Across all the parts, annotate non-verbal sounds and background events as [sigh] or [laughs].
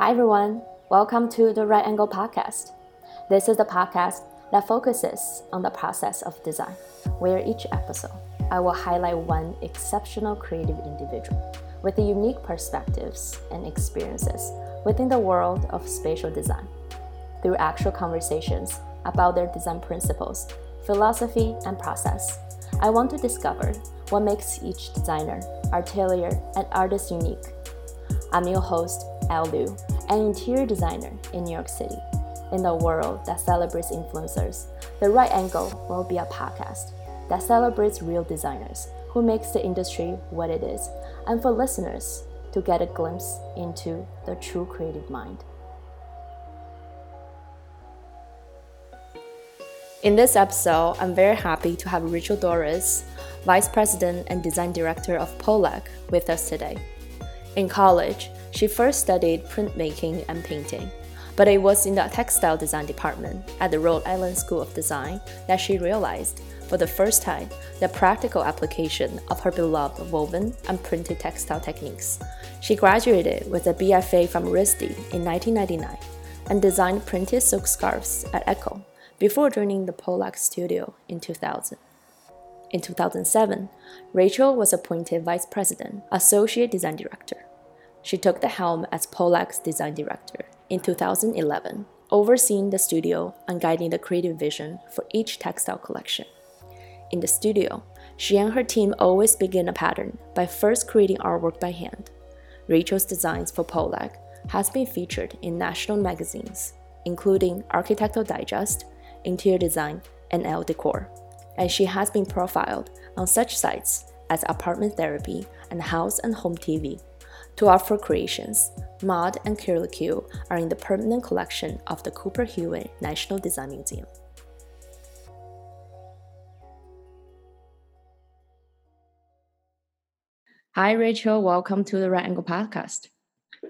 Hi, everyone. Welcome to the Right Angle Podcast. This is the podcast that focuses on the process of design, where each episode I will highlight one exceptional creative individual with unique perspectives and experiences within the world of spatial design. Through actual conversations about their design principles, philosophy, and process, I want to discover what makes each designer, atelier, and artist unique. I'm your host, Elle Liu, an interior designer in New York City. In the world that celebrates influencers, The Right Angle will be a podcast that celebrates real designers who makes the industry what it is, and for listeners to get a glimpse into the true creative mind. In this episode, I'm very happy to have Rachel Doriss, Vice President and Design Director of Pollack, with us today. In college, she first studied printmaking and painting, but it was in the textile design department at the Rhode Island School of Design that she realized, for the first time, the practical application of her beloved woven and printed textile techniques. She graduated with a BFA from RISD in 1999 and designed printed silk scarves at Echo before joining the Pollack studio in 2000. In 2007, Rachel was appointed Vice President, Associate Design Director. She took the helm as Pollack's design director in 2011, overseeing the studio and guiding the creative vision for each textile collection. In the studio, she and her team always begin a pattern by first creating artwork by hand. Rachel's designs for Pollack has been featured in national magazines, including Architectural Digest, Interior Design, and Elle Decor and she has been profiled on such sites as Apartment Therapy and House and Home TV. Two of her creations, Mod and Curlycue, are in the permanent collection of the Cooper Hewitt National Design Museum. Hi, Rachel. Welcome to the Right Angle Podcast.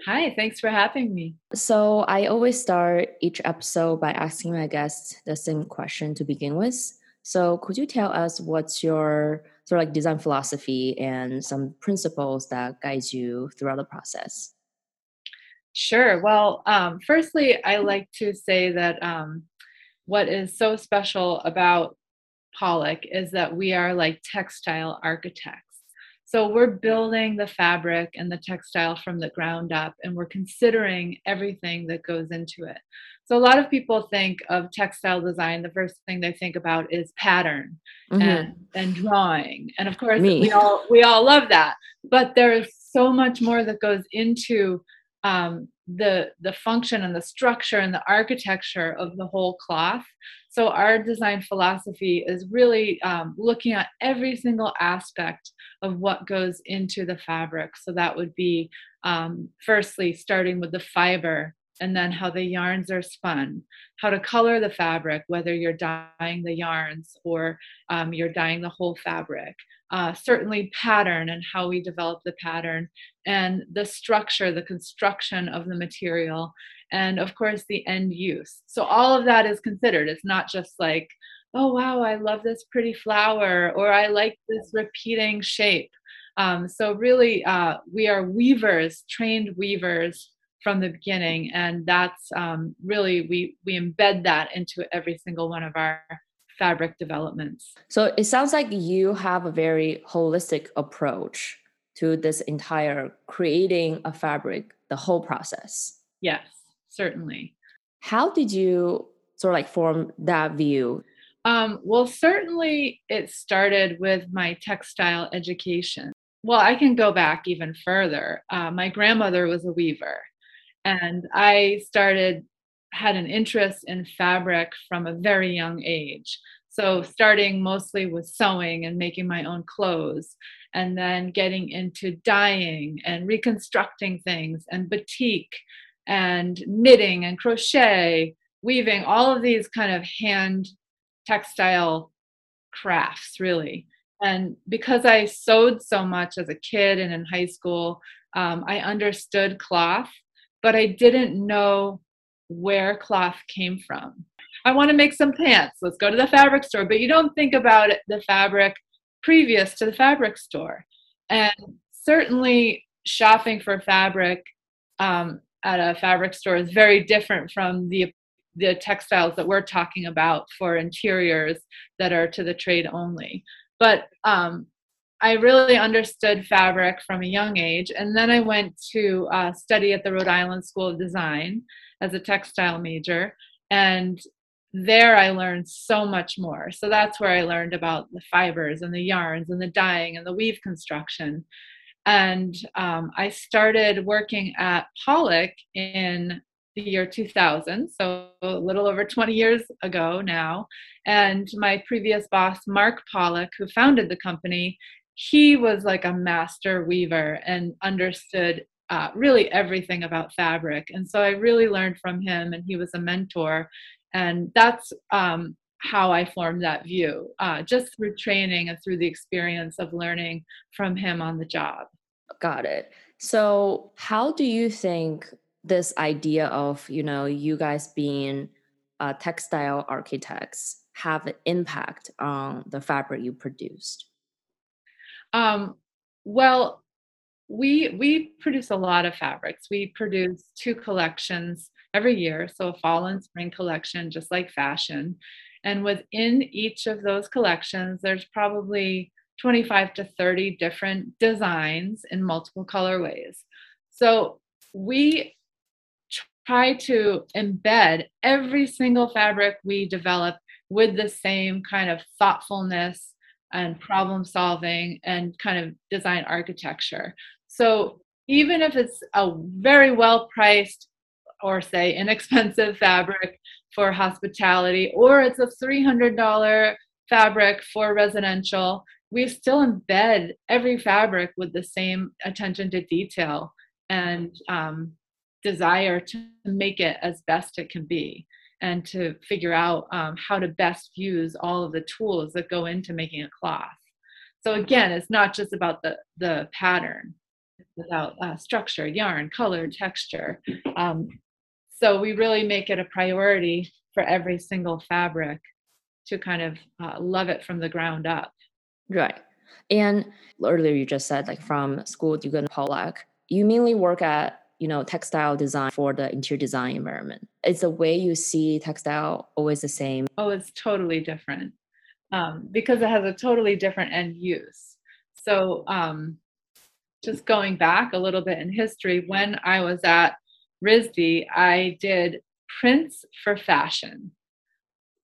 Hi, thanks for having me. So, I always start each episode by asking my guests the same question to begin with. So could you tell us what's your sort of like design philosophy and some principles that guides you throughout the process? Sure. Well, um, firstly, I like to say that um, what is so special about Pollack is that we are like textile architects. So we're building the fabric and the textile from the ground up, and we're considering everything that goes into it. So a lot of people think of textile design. The first thing they think about is pattern mm-hmm. and and drawing, and of course Me. we all we all love that. But there's so much more that goes into um, the the function and the structure and the architecture of the whole cloth. So our design philosophy is really um, looking at every single aspect of what goes into the fabric. So that would be um, firstly starting with the fiber and then how the yarns are spun, how to color the fabric, whether you're dyeing the yarns or um, you're dyeing the whole fabric. Uh, certainly, pattern and how we develop the pattern, and the structure, the construction of the material, and of course, the end use. So, all of that is considered. It's not just like, oh, wow, I love this pretty flower, or I like this repeating shape. Um, so, really, uh, we are weavers, trained weavers from the beginning. And that's um, really we we embed that into every single one of our fabric developments. So it sounds like you have a very holistic approach to this entire creating a fabric the whole process. Yes certainly. How did you sort of like form that view? Um, well certainly it started with my textile education. Well i can go back even further. Uh, my grandmother was a weaver and I started, had an interest in fabric from a very young age. So, starting mostly with sewing and making my own clothes, and then getting into dyeing and reconstructing things, and batik, and knitting and crochet, weaving, all of these kind of hand textile crafts, really. And because I sewed so much as a kid and in high school, um, I understood cloth but I didn't know where cloth came from. I want to make some pants. Let's go to the fabric store. But you don't think about the fabric previous to the fabric store. And certainly shopping for fabric, um, at a fabric store is very different from the the textiles that we're talking about for interiors that are to the trade only. But um, I really understood fabric from a young age. And then I went to uh, study at the Rhode Island School of Design as a textile major. And there I learned so much more. So that's where I learned about the fibers and the yarns and the dyeing and the weave construction. And um, I started working at Pollack in the year 2000, so a little over 20 years ago now. And my previous boss, Mark Pollack, who founded the company, he was like a master weaver and understood uh, really everything about fabric. And so I really learned from him, and he was a mentor. And that's um, how I formed that view, uh, just through training and through the experience of learning from him on the job. Got it. So, how do you think this idea of you know you guys being uh, textile architects have an impact on the fabric you produced? Um, well, we we produce a lot of fabrics. We produce two collections every year, so a fall and spring collection, just like fashion. And within each of those collections, there's probably 25 to 30 different designs in multiple colorways. So we try to embed every single fabric we develop with the same kind of thoughtfulness and problem solving and kind of design architecture. So even if it's a very well priced or say inexpensive fabric for hospitality or it's a $300 fabric for residential we still embed every fabric with the same attention to detail and um, desire to make it as best it can be and to figure out um, how to best use all of the tools that go into making a cloth. So again, it's not just about the, the pattern, about uh, structure, yarn, color, texture. Um, so we really make it a priority for every single fabric to kind of uh, love it from the ground up. Right. And earlier you just said like from school you go to Pollack, you mainly work at you know textile design for the interior design environment. Is the way you see textile always the same? Oh it's totally different um, because it has a totally different end use. So um, just going back a little bit in history when i was at risd i did prints for fashion.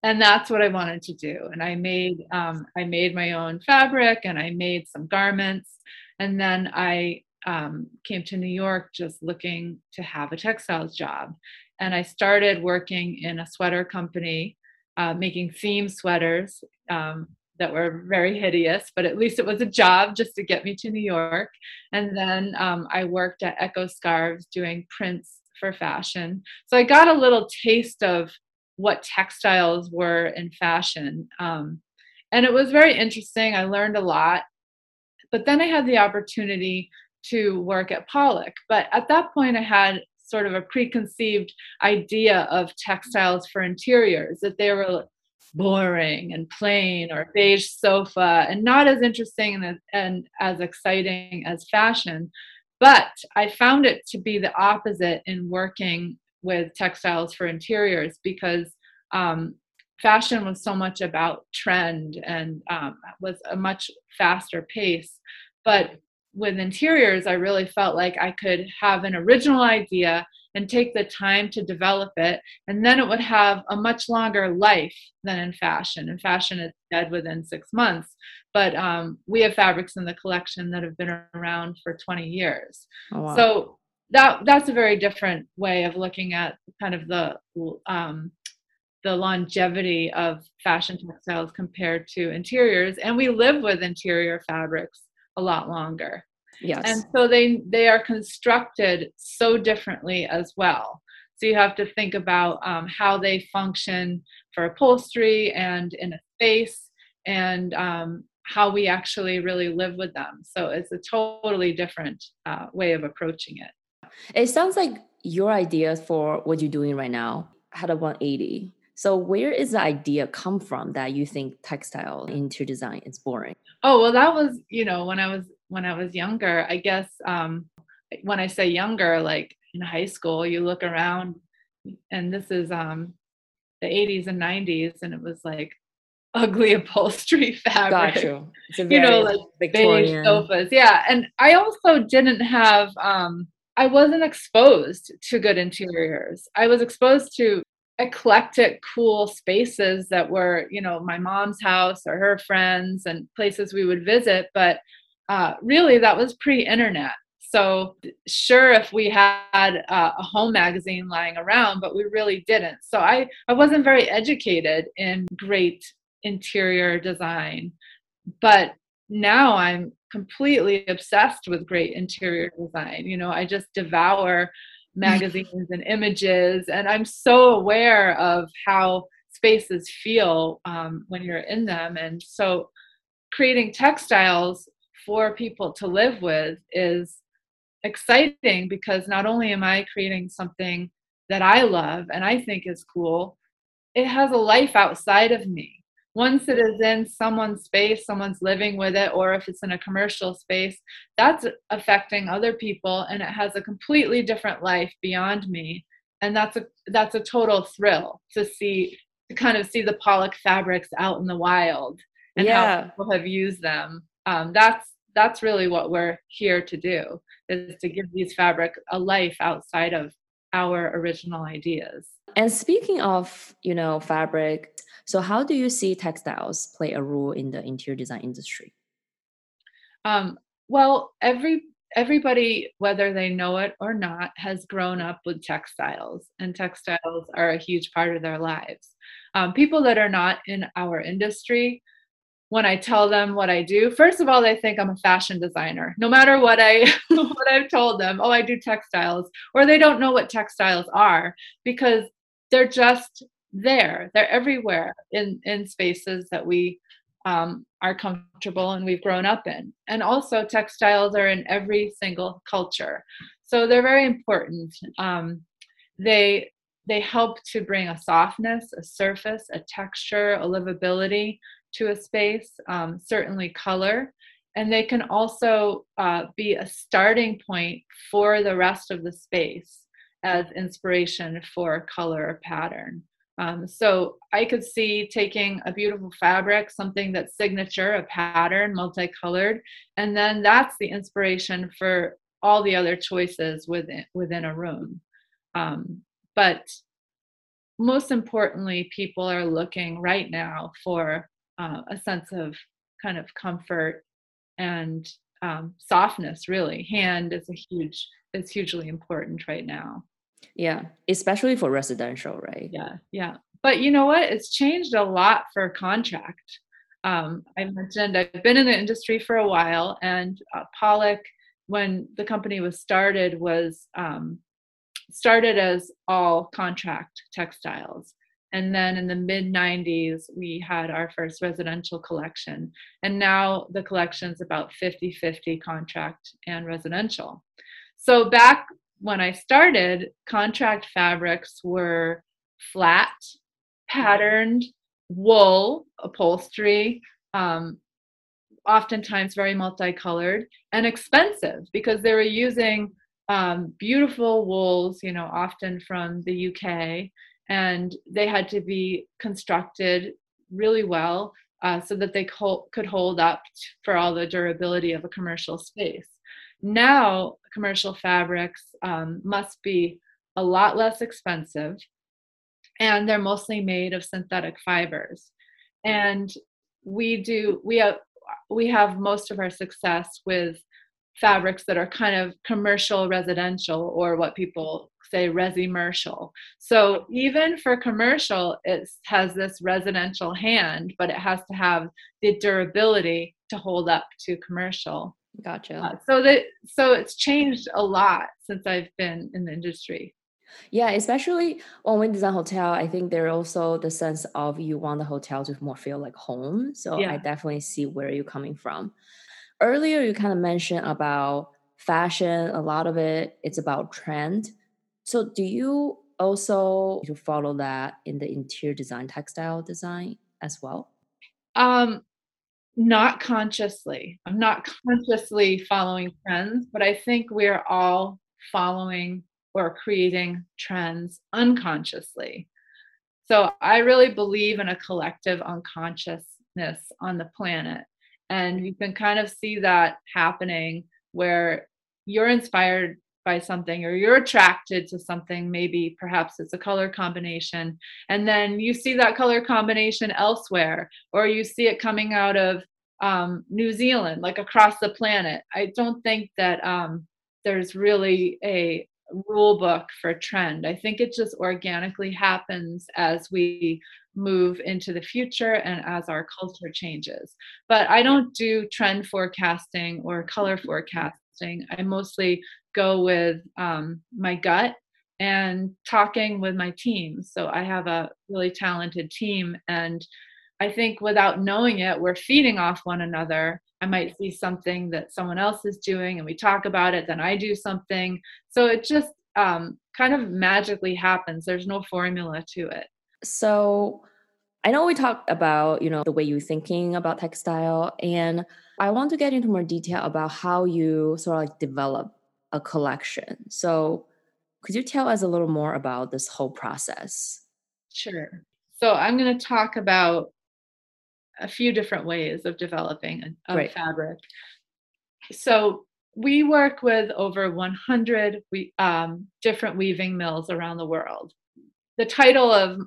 And that's what i wanted to do. And i made um, i made my own fabric and i made some garments. And then i um, came to New York just looking to have a textiles job. And I started working in a sweater company, uh, making theme sweaters um, that were very hideous, but at least it was a job just to get me to New York. And then um, I worked at Echo Scarves doing prints for fashion. So I got a little taste of what textiles were in fashion. Um, and it was very interesting. I learned a lot. But then I had the opportunity to work at Pollack. But at that point, I had sort of a preconceived idea of textiles for interiors that they were boring and plain or beige sofa and not as interesting and, and as exciting as fashion. But I found it to be the opposite in working with textiles for interiors because um, fashion was so much about trend and um, was a much faster pace. But with interiors, I really felt like I could have an original idea and take the time to develop it, and then it would have a much longer life than in fashion. In fashion, it's dead within six months, but um, we have fabrics in the collection that have been around for 20 years. Oh, wow. So that that's a very different way of looking at kind of the um, the longevity of fashion textiles compared to interiors, and we live with interior fabrics a lot longer. Yes. And so they they are constructed so differently as well. So you have to think about um, how they function for upholstery and in a space, and um, how we actually really live with them. So it's a totally different uh, way of approaching it. It sounds like your idea for what you're doing right now had a 180. So where is the idea come from that you think textile into design is boring? Oh well, that was you know when I was when I was younger. I guess um, when I say younger, like in high school, you look around, and this is um, the 80s and 90s, and it was like [laughs] ugly upholstery [laughs] fabric. Got you. you know, like Victorian. beige sofas. Yeah, and I also didn't have. Um, I wasn't exposed to good interiors. I was exposed to eclectic, cool spaces that were, you know, my mom's house or her friends and places we would visit. But uh, really, that was pre-internet. So sure, if we had uh, a home magazine lying around, but we really didn't. So I I wasn't very educated in great interior design, but now I'm completely obsessed with great interior design. You know, I just devour magazines and images, and I'm so aware of how spaces feel um, when you're in them. And so, creating textiles for people to live with is exciting because not only am I creating something that I love and I think is cool, it has a life outside of me once it is in someone's space, someone's living with it, or if it's in a commercial space, that's affecting other people and it has a completely different life beyond me. And that's a that's a total thrill to see to kind of see the Pollack fabrics out in the wild and yeah. how people have used them. Um, that's that's really what we're here to do is to give these fabric a life outside of our original ideas. And speaking of, you know, fabric, so how do you see textiles play a role in the interior design industry? Um, well, every everybody, whether they know it or not, has grown up with textiles, and textiles are a huge part of their lives. Um, people that are not in our industry, when I tell them what I do, first of all, they think I'm a fashion designer. No matter what I [laughs] what I've told them, oh, I do textiles, or they don't know what textiles are because they're just there. They're everywhere in in spaces that we um, are comfortable and we've grown up in. And also, textiles are in every single culture, so they're very important. Um, they they help to bring a softness, a surface, a texture, a livability to a space. Um, certainly, color. And they can also uh, be a starting point for the rest of the space as inspiration for color or pattern. Um, so I could see taking a beautiful fabric, something that's signature, a pattern, multicolored, and then that's the inspiration for all the other choices within within a room. Um, but most importantly, people are looking right now for uh, a sense of kind of comfort and um, softness. Really, hand is a huge is hugely important right now. Yeah, especially for residential, right? Yeah, yeah. But you know what? It's changed a lot for contract. Um, I mentioned I've been in the industry for a while, and uh, Pollack, when the company was started, was um, started as all contract textiles. And then in the mid 90s, we had our first residential collection. And now the collection's about 50 50 contract and residential. So back when I started, contract fabrics were flat, patterned, wool upholstery, um, oftentimes very multicolored, and expensive because they were using um, beautiful wools, you know, often from the UK, and they had to be constructed really well uh, so that they co- could hold up for all the durability of a commercial space. Now, commercial fabrics um, must be a lot less expensive, and they're mostly made of synthetic fibers. And we do we have we have most of our success with fabrics that are kind of commercial residential or what people say resimercial. So even for commercial, it has this residential hand, but it has to have the durability to hold up to commercial. Gotcha. Uh, so that so it's changed a lot since I've been in the industry. Yeah, especially when we design hotel, I think there also the sense of you want the hotel to more feel like home. So yeah. I definitely see where you're coming from. Earlier, you kind of mentioned about fashion. A lot of it, it's about trend. So do you also follow that in the interior design, textile design as well? Um, not consciously. I'm not consciously following trends, but I think we're all following or creating trends unconsciously. So I really believe in a collective unconsciousness on the planet. And you can kind of see that happening where you're inspired by something or you're attracted to something maybe perhaps it's a color combination. And then you see that color combination elsewhere or you see it coming out of um, new zealand like across the planet. I don't think that um, there's really a rule book for trend. I think it just organically happens as we move into the future and as our culture changes. But i don't do trend forecasting or color forecasting. I mostly go with um, my gut and talking with my team. So I have a really talented team. And I think without knowing it, we're feeding off one another. I might see something that someone else is doing and we talk about it, then I do something. So it just um, kind of magically happens. There's no formula to it. So I know we talked about, you know, the way you're thinking about textile and I want to get into more detail about how you sort of like develop a collection. So, could you tell us a little more about this whole process? Sure. So, I'm going to talk about a few different ways of developing a, a fabric. So, we work with over 100 we, um, different weaving mills around the world. The title of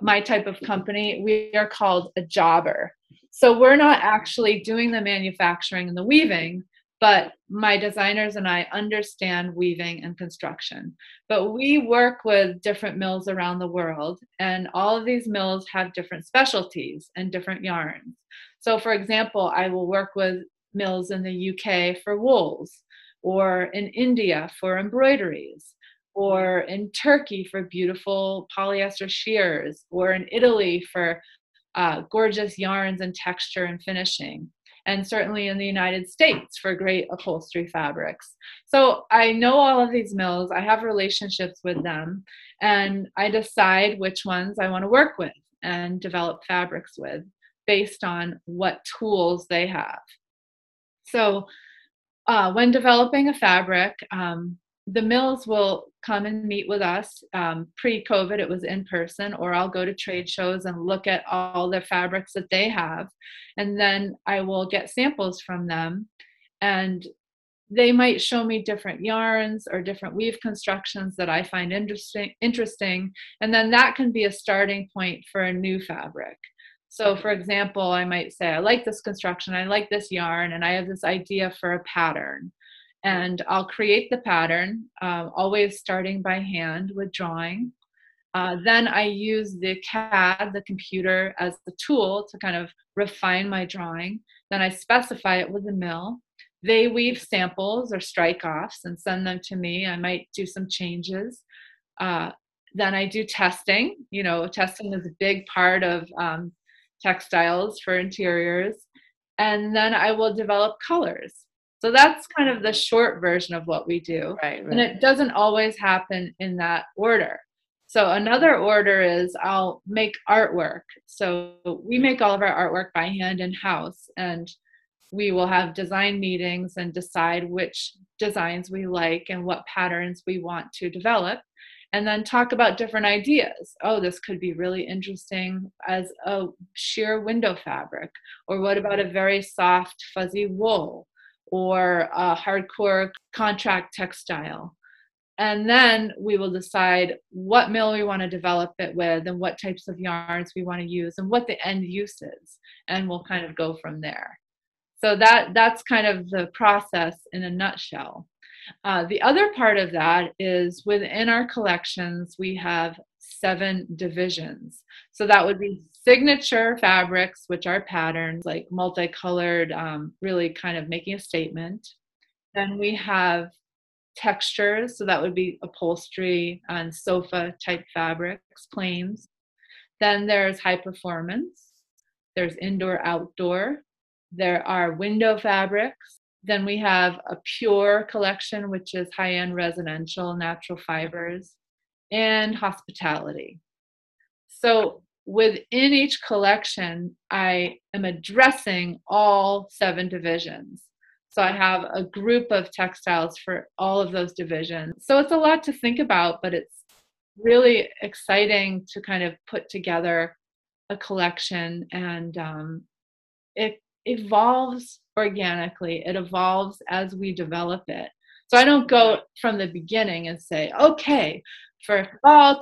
my type of company, we are called a jobber. So we're not actually doing the manufacturing and the weaving, but my designers and I understand weaving and construction. But we work with different mills around the world, and all of these mills have different specialties and different yarns. So, for example, I will work with mills in the UK for wools, or in India for embroideries, or in Turkey for beautiful polyester sheers, or in Italy for uh, gorgeous yarns and texture and finishing and certainly in the United States for great upholstery fabrics. So I know all of these mills, I have relationships with them, and I decide which ones I want to work with and develop fabrics with based on what tools they have. So uh, when developing a fabric, um, the mills will come and meet with us. Um, Pre COVID, it was in person, or I'll go to trade shows and look at all the fabrics that they have. And then I will get samples from them. And they might show me different yarns or different weave constructions that I find interesting interesting and then that can be a starting point for a new fabric. So for example, I might say I like this construction, I like this yarn and I have this idea for a pattern and I'll create the pattern, uh, always starting by hand with drawing. Uh, then I use the CAD, the computer, as the tool to kind of refine my drawing. Then I specify it with the mill. They weave samples or strike offs and send them to me. I might do some changes. Uh, then I do testing. You know, testing is a big part of um, textiles for interiors. And then I will develop colors. So that's kind of the short version of what we do. Right, right. And it doesn't always happen in that order. So another order is I'll make artwork. So we make all of our artwork by hand in house and we will have design meetings and decide which designs we like and what patterns we want to develop and then talk about different ideas. Oh, this could be really interesting as a sheer window fabric or what about a very soft fuzzy wool or a hardcore contract textile. And then we will decide what mill we want to develop it with and what types of yarns we want to use and what the end use is. And we'll kind of go from there. So that that's kind of the process in a nutshell. Uh, the other part of that is within our collections, we have seven divisions. So that would be signature fabrics, which are patterns like multicolored, um, really kind of making a statement. Then we have textures, so that would be upholstery and sofa type fabrics, plains. Then there's high performance, there's indoor outdoor, there are window fabrics. Then we have a pure collection, which is high end residential natural fibers and hospitality. So within each collection, I am addressing all seven divisions. So I have a group of textiles for all of those divisions. So it's a lot to think about, but it's really exciting to kind of put together a collection and um, it evolves organically, it evolves as we develop it. So I don't go from the beginning and say, okay, for fall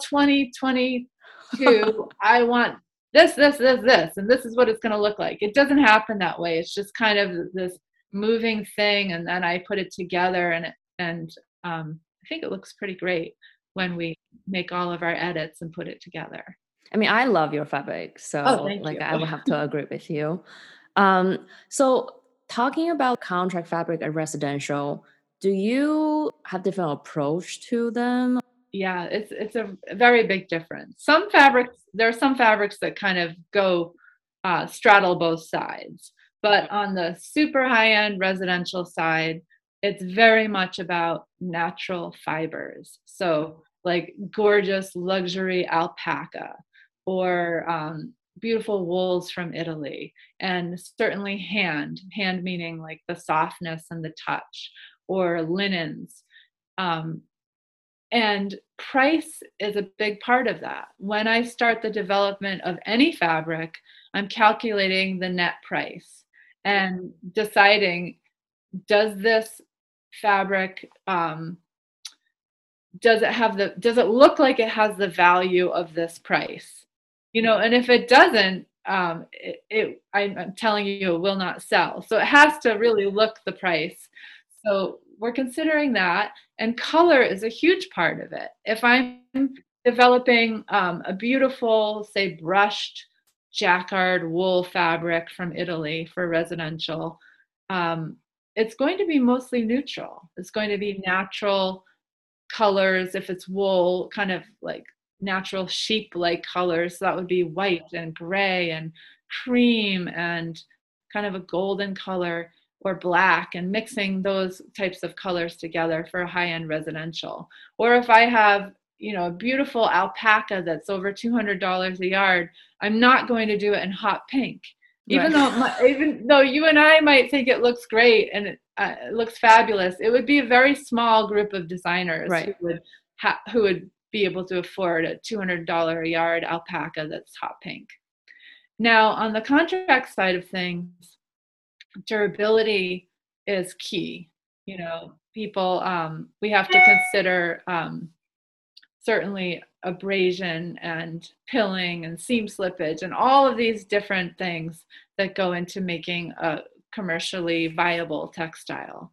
2022, I want this, this, this, this, and this is what it's going to look like. It doesn't happen that way. It's just kind of this moving thing, and then I put it together, and and um, I think it looks pretty great when we make all of our edits and put it together. I mean, I love your fabric, so Oh, like thank I will have to [laughs] agree with you. Um, so talking about contract fabric and residential, do you have different approach to them? Yeah, it's it's a very big difference. Some fabrics, there are some fabrics that kind of go uh, straddle both sides, but on the super high end residential side, it's very much about natural fibers. So like gorgeous luxury alpaca or um, beautiful wools from Italy, and certainly hand, hand meaning like the softness and the touch, or linens. Um, and price is a big part of that. When I start the development of any fabric, I'm calculating the net price and deciding does this fabric um, does it have the does it look like it has the value of this price? You know and if it doesn't um, it, it I'm, I'm telling you it will not sell. So it has to really look the price so we're considering that and color is a huge part of it. If i'm developing um, a beautiful say brushed jacquard wool fabric from italy for residential um, it's going to be mostly neutral. It's going to be natural colors. If it's wool kind of like natural sheep like colors so that would be white and gray and cream and kind of a golden color or black and mixing those types of colors together for a high end residential. Or if i have you know a beautiful alpaca that's over $200 a yard i'm not going to do it in hot pink. Even though my, even though you and i might think it looks great and it, uh, it looks fabulous it would be a very small group of designers Right. who would ha- who would be able to afford a $200 a yard alpaca that's hot pink. Now on the contract side of things durability is key. You know people um, we have to consider um, certainly abrasion and pilling and seam slippage and all of these different things that go into making a commercially viable textile.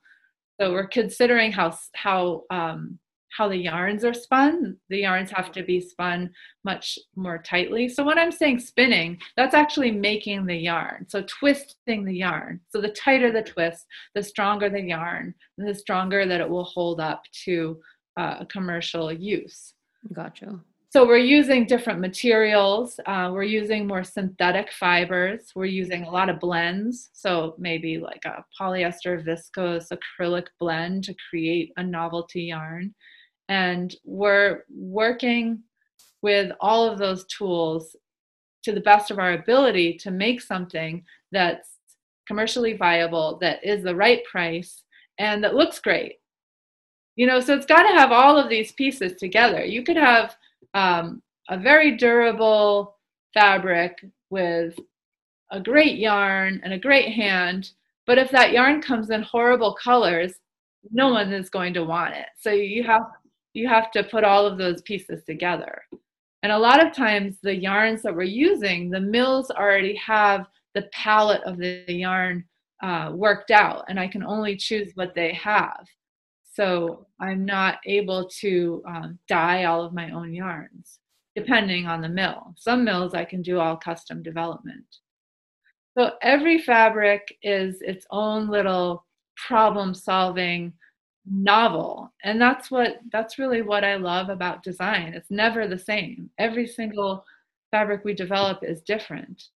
So we're considering how how um, how the yarns are spun the yarns have to be spun much more tightly so when i'm saying spinning that's actually making the yarn so twisting the yarn so the tighter the twist the stronger the yarn and the stronger that it will hold up to uh, commercial use Gotcha. so we're using different materials. Uh, we're using more synthetic fibers. We're using a lot of blends. So maybe like a polyester viscose acrylic blend to create a novelty yarn. And we're working with all of those tools to the best of our ability to make something that's commercially viable, that is the right price, and that looks great. You know, so it's got to have all of these pieces together. You could have um, a very durable fabric with a great yarn and a great hand, but if that yarn comes in horrible colors, no one is going to want it. So you have you have to put all of those pieces together. And a lot of times the yarns that we're using, the mills already have the palette of the yarn uh, worked out, and I can only choose what they have. So I'm not able to um, dye all of my own yarns, depending on the mill. Some mills I can do all custom development. So every fabric is its own little problem solving novel and that's what that's really what i love about design it's never the same every single fabric we develop is different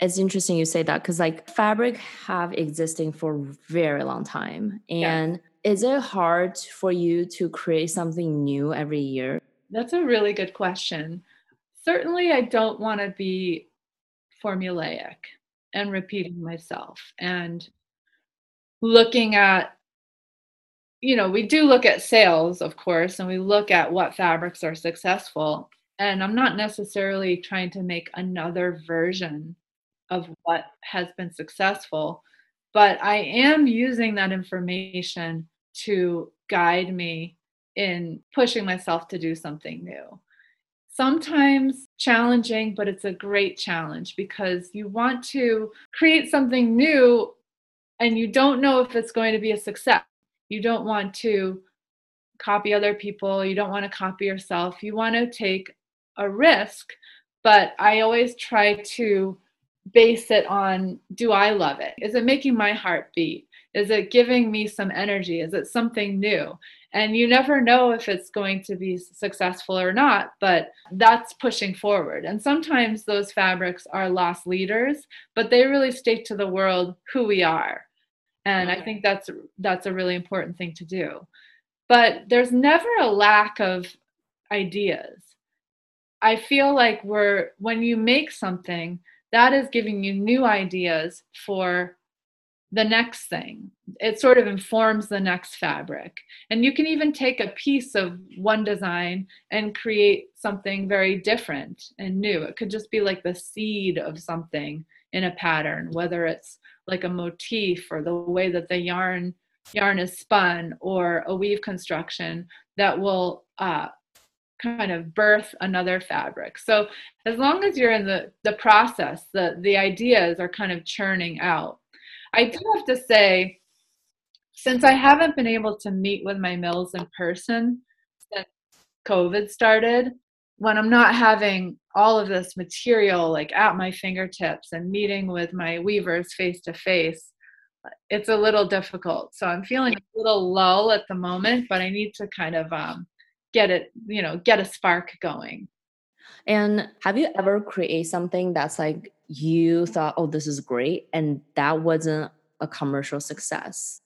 It's interesting you say that because like fabric have existing for a very long time. Yeah. And is it hard for you to create something new every year? that's a really good question certainly i don't want to be formulaic and repeating myself and looking at you know we do look at sales of course and we look at what fabrics are successful and i'm not necessarily trying to make another version of what has been successful but i am using that information to guide me in pushing myself to do something new sometimes challenging, but it's a great challenge because you want to create something new and you don't know if it's going to be a success. You don't want to copy other people, you don't want to copy yourself. You want to take a risk, but I always try to base it on do I love it? Is it making my heart beat? Is it giving me some energy? Is it something new? And you never know if it's going to be successful or not, but that's pushing forward. And sometimes those fabrics are lost leaders, but they really state to the world who we are. And I think that's that's a really important thing to do. But there's never a lack of ideas. I feel like we're when you make something, that is giving you new ideas for the next thing. It sort of informs the next fabric. And you can even take a piece of one design and create something very different and new. It could just be like the seed of something in a pattern, whether it's like a motif or the way that the yarn yarn is spun or a weave construction that will uh, kind of birth another fabric. So as long as you're in the the process, the the ideas are kind of churning out. I do have to say, since I haven't been able to meet with my mills in person since COVID started, when I'm not having all of this material like at my fingertips and meeting with my weavers face to face, it's a little difficult. So I'm feeling a little lull at the moment, but I need to kind of um, get it, you know, get a spark going. And have you ever created something that's like you thought, oh, this is great, and that wasn't a commercial success?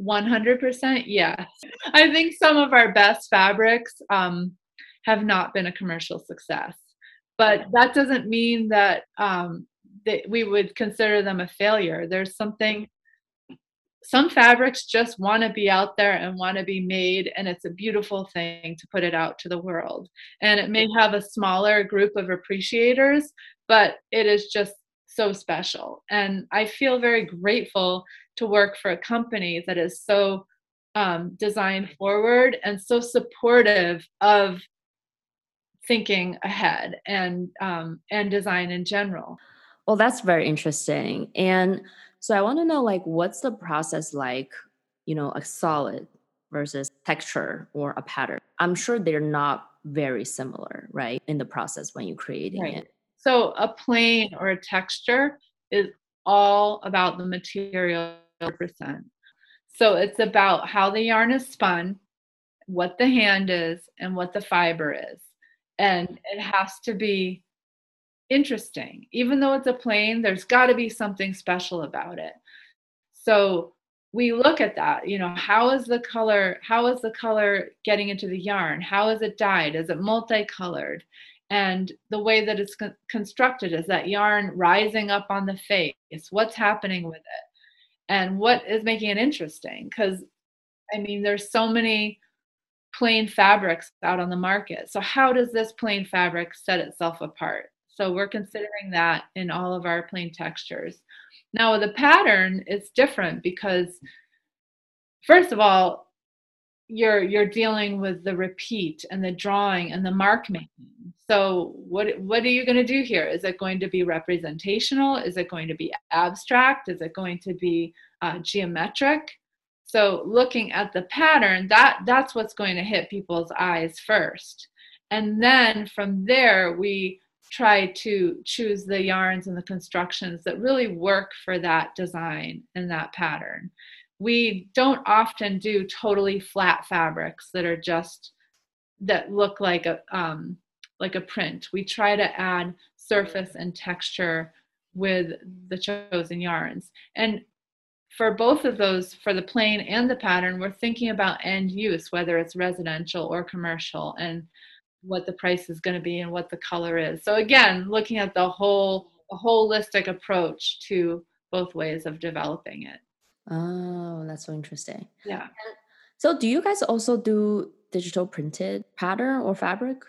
100% yes. I think some of our best fabrics um, have not been a commercial success, but that doesn't mean that, um, that we would consider them a failure. There's something some fabrics just want to be out there and want to be made and it's a beautiful thing to put it out to the world and it may have a smaller group of appreciators but it is just so special and i feel very grateful to work for a company that is so um, design forward and so supportive of thinking ahead and um, and design in general well that's very interesting and so I want to know like what's the process like, you know, a solid versus texture or a pattern. I'm sure they're not very similar, right? In the process when you're creating right. it. So a plain or a texture is all about the material percent. So it's about how the yarn is spun, what the hand is, and what the fiber is. And it has to be interesting. Even though it's a plain, there's got to be something special about it. So we look at that, you know, how is the color, how is the color getting into the yarn? How is it dyed? Is it multicolored? And the way that it's con- constructed is that yarn rising up on the face. What's happening with it? And what is making it interesting? Because I mean, there's so many plain fabrics out on the market. So how does this plain fabric set itself apart? So we're considering that in all of our plain textures. Now a pattern, it's different because first of all, you're you're dealing with the repeat and the drawing and the mark making. So what what are you going to do here? Is it going to be representational? Is it going to be abstract? Is it going to be uh, geometric? So looking at the pattern, that that's what's going to hit people's eyes first. And then from there we try to choose the yarns and the constructions that really work for that design and that pattern. We don't often do totally flat fabrics that are just that look like a um, like a print. We try to add surface and texture with the chosen yarns. And for both of those, for the plain and the pattern, we're thinking about end use, whether it's residential or commercial. And what the price is going to be and what the color is. So again, looking at the whole a holistic approach to both ways of developing it. Oh, that's so interesting. Yeah. So, do you guys also do digital printed pattern or fabric?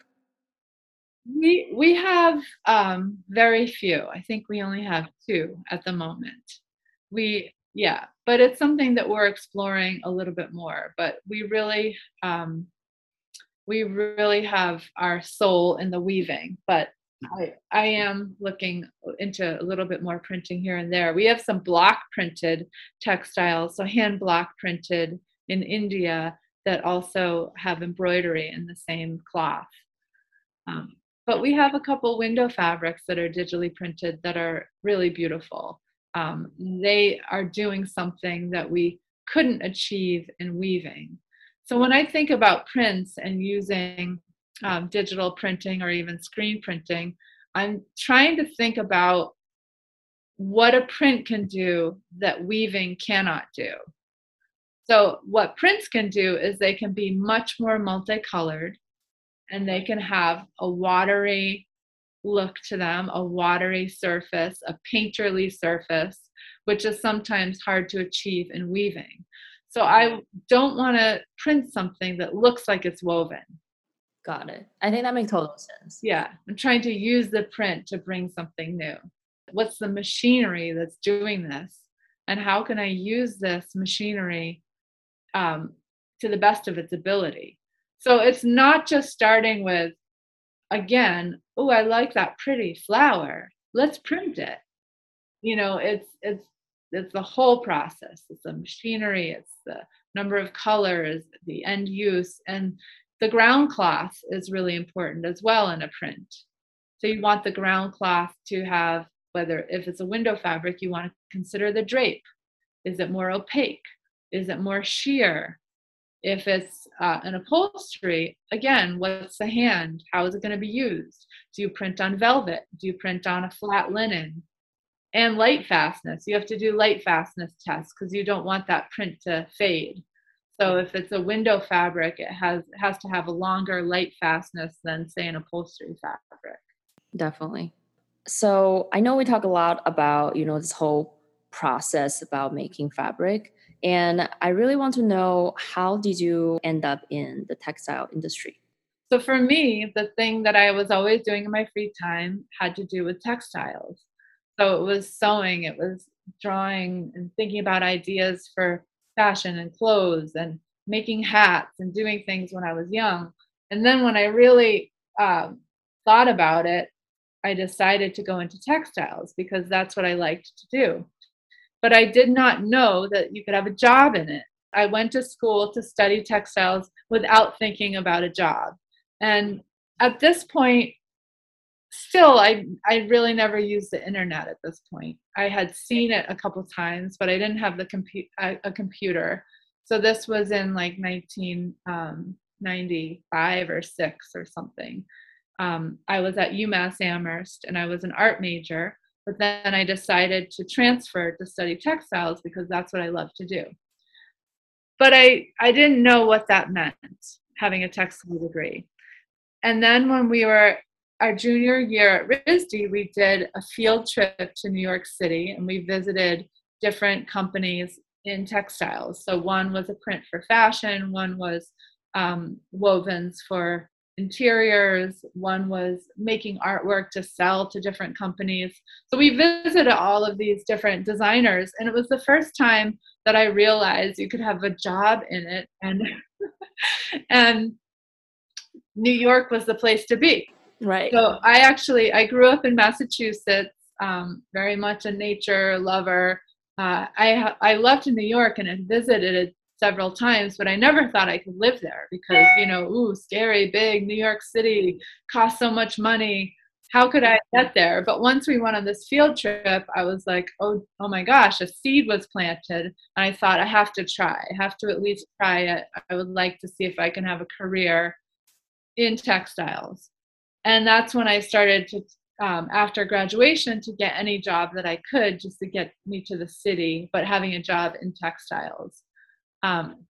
We we have um, very few. I think we only have two at the moment. We yeah, but it's something that we're exploring a little bit more. But we really um, we really have our soul in the weaving. But I I am looking into a little bit more printing here and there. We have some block printed textiles, so hand block printed in India that also have embroidery in the same cloth. Um, but we have a couple window fabrics that are digitally printed that are really beautiful. Um, they are doing something that we couldn't achieve in weaving. So when I think about prints and using um, digital printing or even screen printing, I'm trying to think about what a print can do that weaving cannot do. So, what prints can do is they can be much more multicolored and they can have a watery look to them, a watery surface, a painterly surface, which is sometimes hard to achieve in weaving. So I don't want to print something that looks like it's woven. Got it. I think that makes total sense. Yeah, I'm trying to use the print to bring something new. What's the machinery that's doing this? And how can I use this machinery um, to the best of its ability? So it's not just starting with, again, oh, I like that pretty flower. Let's print it. You know, it's it's it's the whole process. It's the machinery, it's the number of colors, the end use, and the ground cloth is really important as well in a print. So you want the ground cloth to have, whether if it's a window fabric, you want to consider the drape. Is it more opaque? Is it more sheer? If it's uh, an upholstery, again, what's the hand? How is it going to be used? Do you print on velvet? Do you print on a flat linen? And light fastness. You have to do light fastness tests because you don't want that print to fade. So if it's a window fabric, it has it has to have a longer light fastness than say an upholstery fabric. Definitely. So I know we talk a lot about, you know, this whole process about making fabric. And I really want to know how did you end up in the textile industry? So for me, the thing that I was always doing in my free time had to do with textiles. So it was sewing, it was drawing and thinking about ideas for fashion and clothes and making hats and doing things when I was young. And then when I really um, thought about it, I decided to go into textiles because that's what I liked to do but I did not know that you could have a job in it. I went to school to study textiles without thinking about a job. And at this point, still I I really never used the internet at this point. I had seen it a couple times, but I didn't have the compu- a, a computer. So this was in like 1995 um, or 6 or something. Um, I was at UMass Amherst and I was an art major but then I decided to transfer to study textiles because that's what I love to do. But I, I didn't know what that meant, having a textile degree. And then when we were our junior year at RISD, we did a field trip to New York City and we visited different companies in textiles. So one was a print for fashion, one was um, wovens for interiors, one was making artwork to sell to different companies. So we visited all of these different designers, and it was the first time that I realized you could have a job in it, and [laughs] and New York was the place to be. Right. So I actually I grew up in Massachusetts, um, very much a nature lover. Uh, I I loved New York and had visited several times, but I never thought I could live there because, you know, ooh, scary, big, New York City, cost so much money. How could I get there? But once we went on this field trip, I was like, oh, oh my gosh, a seed was planted. And I thought, I have to try. I have to at least try it. I would like to see if I can have a career in textiles. And that's when I started to, um, after graduation, to get any job that I could just to get me to the city, but having a job in textiles. Um,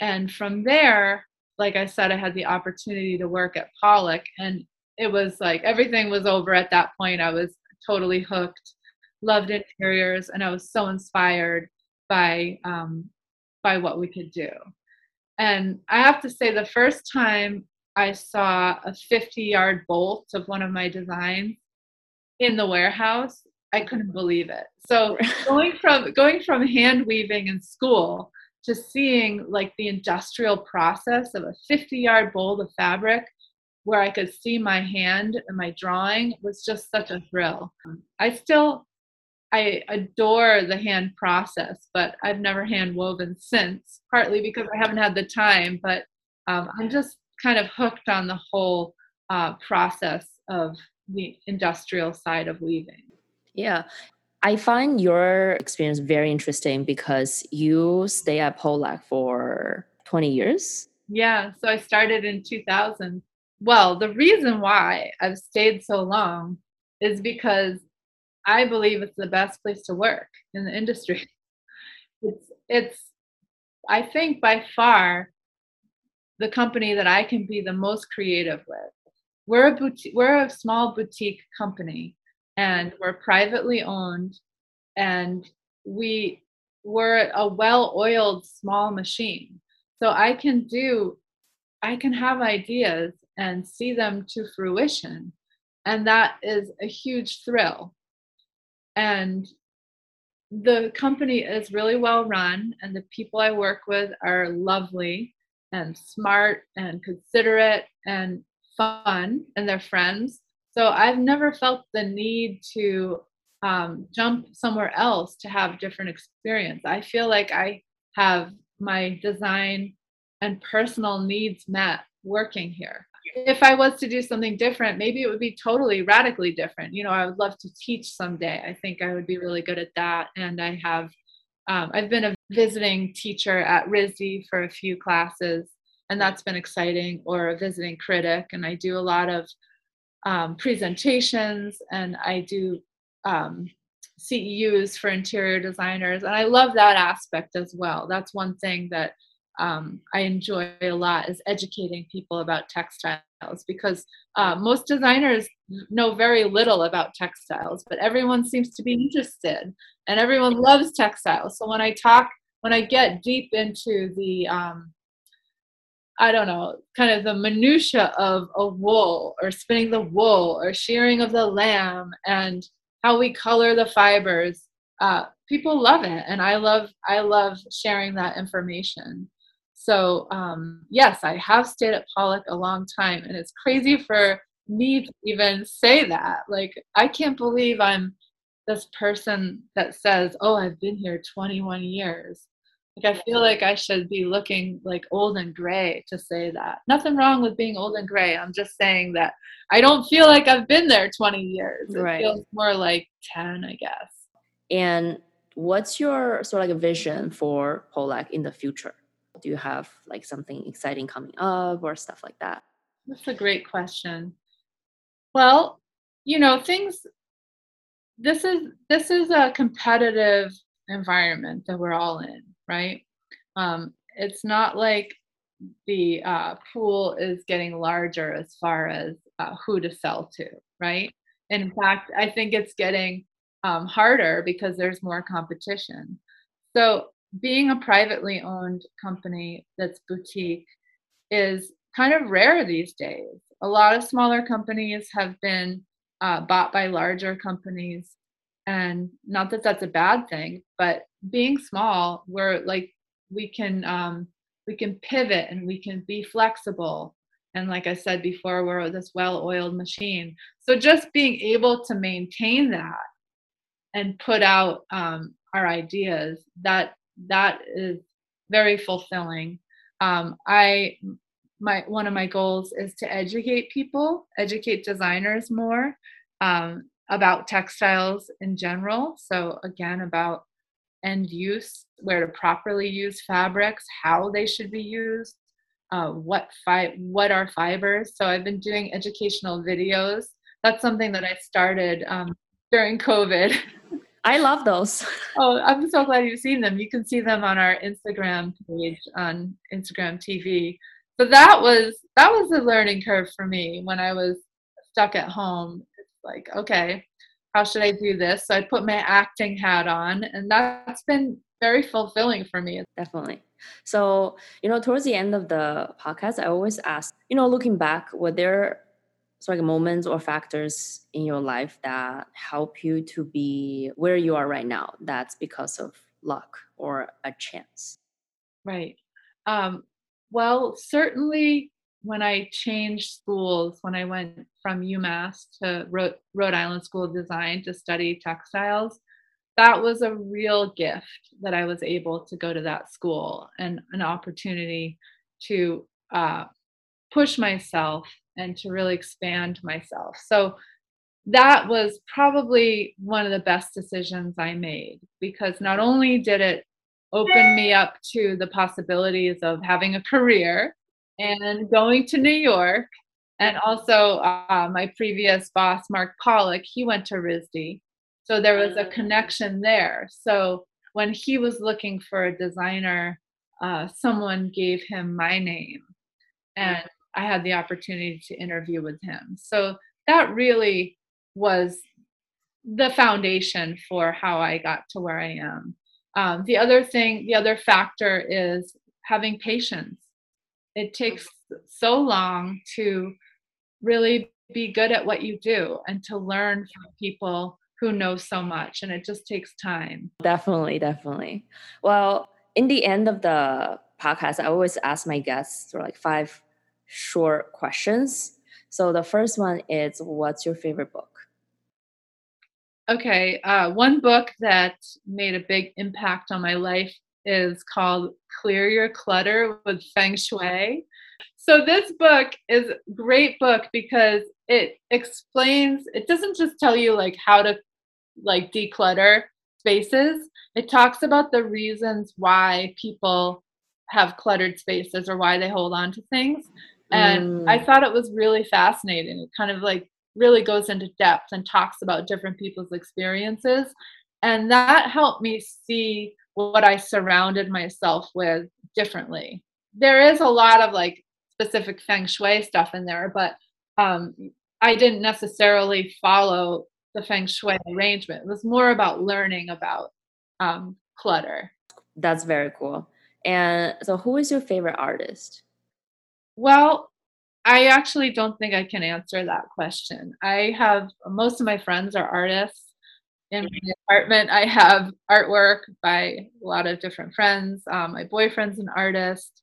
and from there, like I said, I had the opportunity to work at Pollack, and it was like everything was over at that point. I was totally hooked, loved interiors, and I was so inspired. by um, by what we could do. And I have to say, the first time I saw a 50 yard bolt of one of my designs in the warehouse, I couldn't believe it. So [laughs] going from going from hand weaving in school to seeing like the industrial process of a 50 yard bolt of fabric where I could see my hand and my drawing was just such a thrill. I still I adore the hand process, but I've never hand woven since, partly because I haven't had the time, but um, I'm just kind of hooked on the whole uh, process of the industrial side of weaving. Yeah. I find your experience very interesting because you stay at Pollack for 20 years. Yeah, so I started in 2000. Well, the reason why I've stayed so long is because I believe it's the best place to work in the industry. [laughs] It's it's I think by far the company that I can be the most creative with. We're a boutique, we're a small boutique company and we're privately owned and we we're a well-oiled small machine. So I can do I can have ideas and see them to fruition and that is a huge thrill. And the company is really well run and the people I work with are lovely and smart and considerate and fun and they're friends. So I've never felt the need to um, jump somewhere else to have different experience. I feel like I have my design and personal needs met working here. If I was to do something different, maybe it would be totally radically different. You know, I would love to teach someday. I think I would be really good at that. And I have um, I've been a visiting teacher at RISD for a few classes, and that's been exciting, or a visiting critic. And I do a lot of um, presentations and I do um, CEUs for interior designers. And I love that aspect as well. That's one thing that um, I enjoy a lot is educating people about textiles because uh, most designers know very little about textiles, but everyone seems to be interested and everyone loves textiles. So when I talk, when I get deep into the, um, I don't know, kind of the minutia of a wool or spinning the wool or shearing of the lamb and how we color the fibers, uh, people love it, and I love I love sharing that information. So um, yes, I have stayed at Pollack a long time, and it's crazy for me to even say that. Like I can't believe I'm this person that says, "Oh, I've been here 21 years." Like I feel like I should be looking like old and gray to say that. Nothing wrong with being old and gray. I'm just saying that I don't feel like I've been there 20 years. It right. feels more like 10, I guess. And what's your sort of like a vision for Pollack in the future? Do you have like something exciting coming up or stuff like that? That's a great question. Well, you know, things this is this is a competitive environment that we're all in, right? Um, it's not like the uh, pool is getting larger as far as uh, who to sell to, right? in fact, I think it's getting um, harder because there's more competition. So being a privately owned company that's boutique is kind of rare these days. A lot of smaller companies have been uh, bought by larger companies. And not that that's a bad thing, but being small, we're like, we can, um, we can pivot and we can be flexible. And like I said before, we're this well oiled machine. So just being able to maintain that and put out um, our ideas, that that is very fulfilling. Um, I my one of my goals is to educate people, educate designers more um, about textiles in general. So again, about end use, where to properly use fabrics, how they should be used, uh, what fi- what are fibers. So I've been doing educational videos. That's something that I started um, during COVID. [laughs] I love those. [laughs] Oh, I'm so glad you've seen them. You can see them on our Instagram page on Instagram TV. So that was that was a learning curve for me when I was stuck at home. It's like, okay, how should I do this? So I put my acting hat on, and that's been very fulfilling for me. Definitely. So, you know, towards the end of the podcast, I always ask, you know, looking back, were there sort of moments or factors in your life that help you to be where you are right now? That's because of luck or a chance. Right. Um, well, certainly when I changed schools, when I went from UMass to Rhode, Island School of Design to study textiles, that was a real gift that I was able to go to that school and an opportunity to uh, push myself and to really expand myself. So that was probably one of the best decisions I made because not only did it open me up to the possibilities of having a career and going to New York, and also uh, my previous boss, Mark Pollack, he went to RISD. So there was a connection there. So when he was looking for a designer, uh, someone gave him my name, and I had the opportunity to interview with him. So that really was the foundation for how I got to where I am. Um, the other thing, the other factor is having patience. It takes so long to really be good at what you do and to learn from people who know so much and it just takes time. Definitely definitely. Well in the end of the podcast i always ask my guests for like five short questions. So the first one is what's your favorite book? Okay uh, one book that made a big impact on my life is called clear your clutter with feng shui. So this book is a great book because it explains it doesn't just tell you like how to like declutter spaces. It talks about the reasons why people have cluttered spaces or why they hold on to things. And mm. i thought it was really fascinating. It kind of like really goes into depth and talks about different people's experiences. And that helped me see what i surrounded myself with differently there is a lot of like specific feng shui stuff in there, but um, I didn't necessarily follow the feng shui arrangement. It was more about learning about um, clutter. That's very cool. And so, who is your favorite artist? Well, I actually don't think I can answer that question. I have most of my friends are artists. In my apartment, I have artwork by a lot of different friends. Um, my boyfriend's an artist.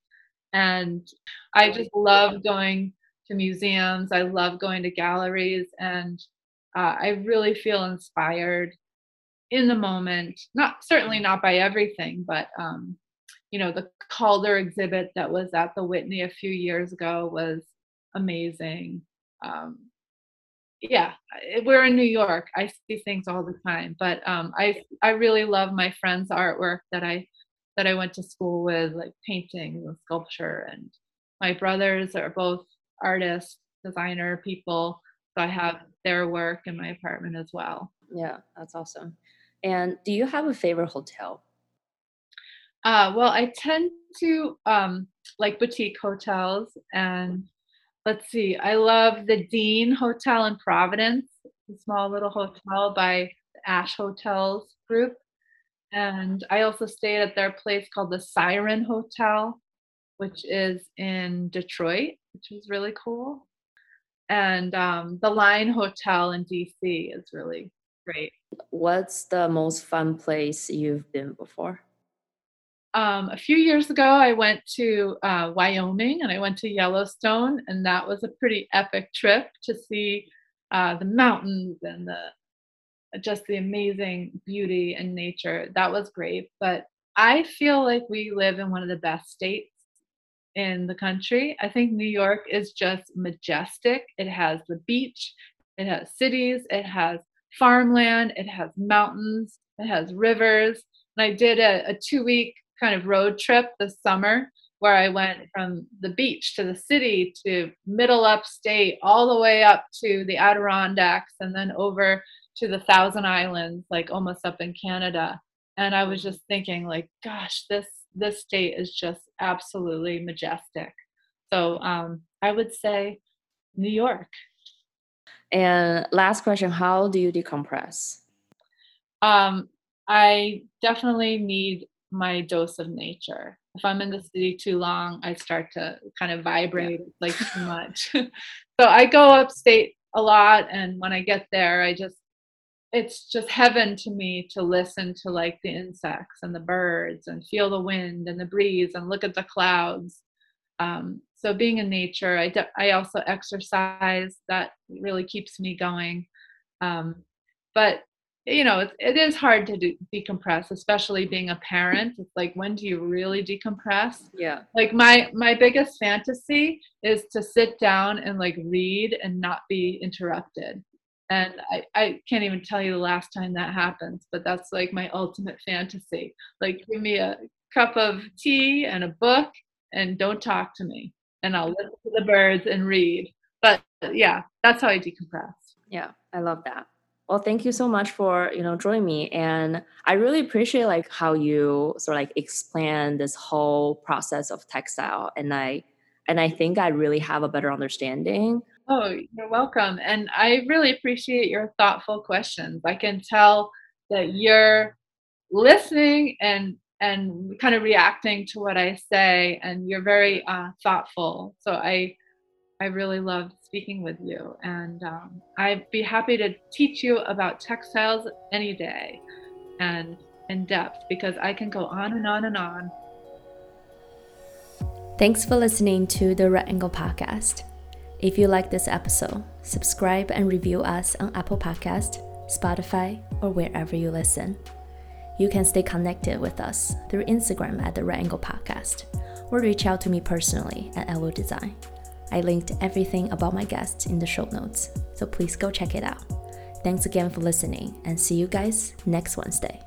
And I just love going to museums. I love going to galleries. And uh, I really feel inspired in the moment. Not certainly not by everything, but um, you know, the Calder exhibit that was at the Whitney a few years ago was amazing. Um, yeah, we're in New York. I see things all the time, but um, I I really love my friends' artwork that I that I went to school with, like painting and sculpture. And my brothers are both artists, designer people. So I have their work in my apartment as well. Yeah, that's awesome. And do you have a favorite hotel? Uh, well, I tend to um, like boutique hotels. And let's see, I love the Dean Hotel in Providence, a small little hotel by the Ash Hotels group. And I also stayed at their place called the Siren Hotel, which is in Detroit, which was really cool. And um, the Line Hotel in DC is really great. What's the most fun place you've been before? Um, a few years ago, I went to uh, Wyoming and I went to Yellowstone, and that was a pretty epic trip to see uh, the mountains and the just the amazing beauty and nature. That was great. But I feel like we live in one of the best states in the country. I think New York is just majestic. It has the beach, it has cities, it has farmland, it has mountains, it has rivers. And I did a, a two week kind of road trip this summer where I went from the beach to the city to middle upstate, all the way up to the Adirondacks, and then over to the Thousand Islands, like almost up in Canada. And I was just thinking, like, gosh, this this state is just absolutely majestic. So um, I would say New York. And last question How do you decompress? Um, I definitely need my dose of nature. If I'm in the city too long, I start to kind of vibrate yeah. like too [laughs] much. [laughs] so I go upstate a lot, and when I get there, I just it's just heaven to me to listen to like the insects and the birds and feel the wind and the breeze and look at the clouds. Um, so being in nature, I de- I also exercise. That really keeps me going. Um, but you know, it, it is hard to de- decompress, especially being a parent. It's like, when do you really decompress? Yeah. Like my my biggest fantasy is to sit down and like read and not be interrupted. And I, I can't even tell you the last time that happens, but that's like my ultimate fantasy. Like, give me a cup of tea and a book and don't talk to me. And I'll listen to the birds and read. But yeah, that's how I decompress. Yeah, I love that. Well, thank you so much for you know joining me, and I really appreciate like how you sort of like explain this whole process of textile, and I and I think I really have a better understanding. Oh, you're welcome, and I really appreciate your thoughtful questions. I can tell that you're listening and and kind of reacting to what I say, and you're very uh, thoughtful. So I I really loved speaking with you, and um, I'd be happy to teach you about textiles any day and in depth because I can go on and on and on. Thanks for listening to the Right Angle Podcast. If you like this episode, subscribe and review us on Apple Podcast, Spotify, or wherever you listen. You can stay connected with us through Instagram at the Right Angle Podcast or reach out to me personally at Elo Design. I linked everything about my guests in the show notes, so please go check it out. Thanks again for listening, and see you guys next Wednesday.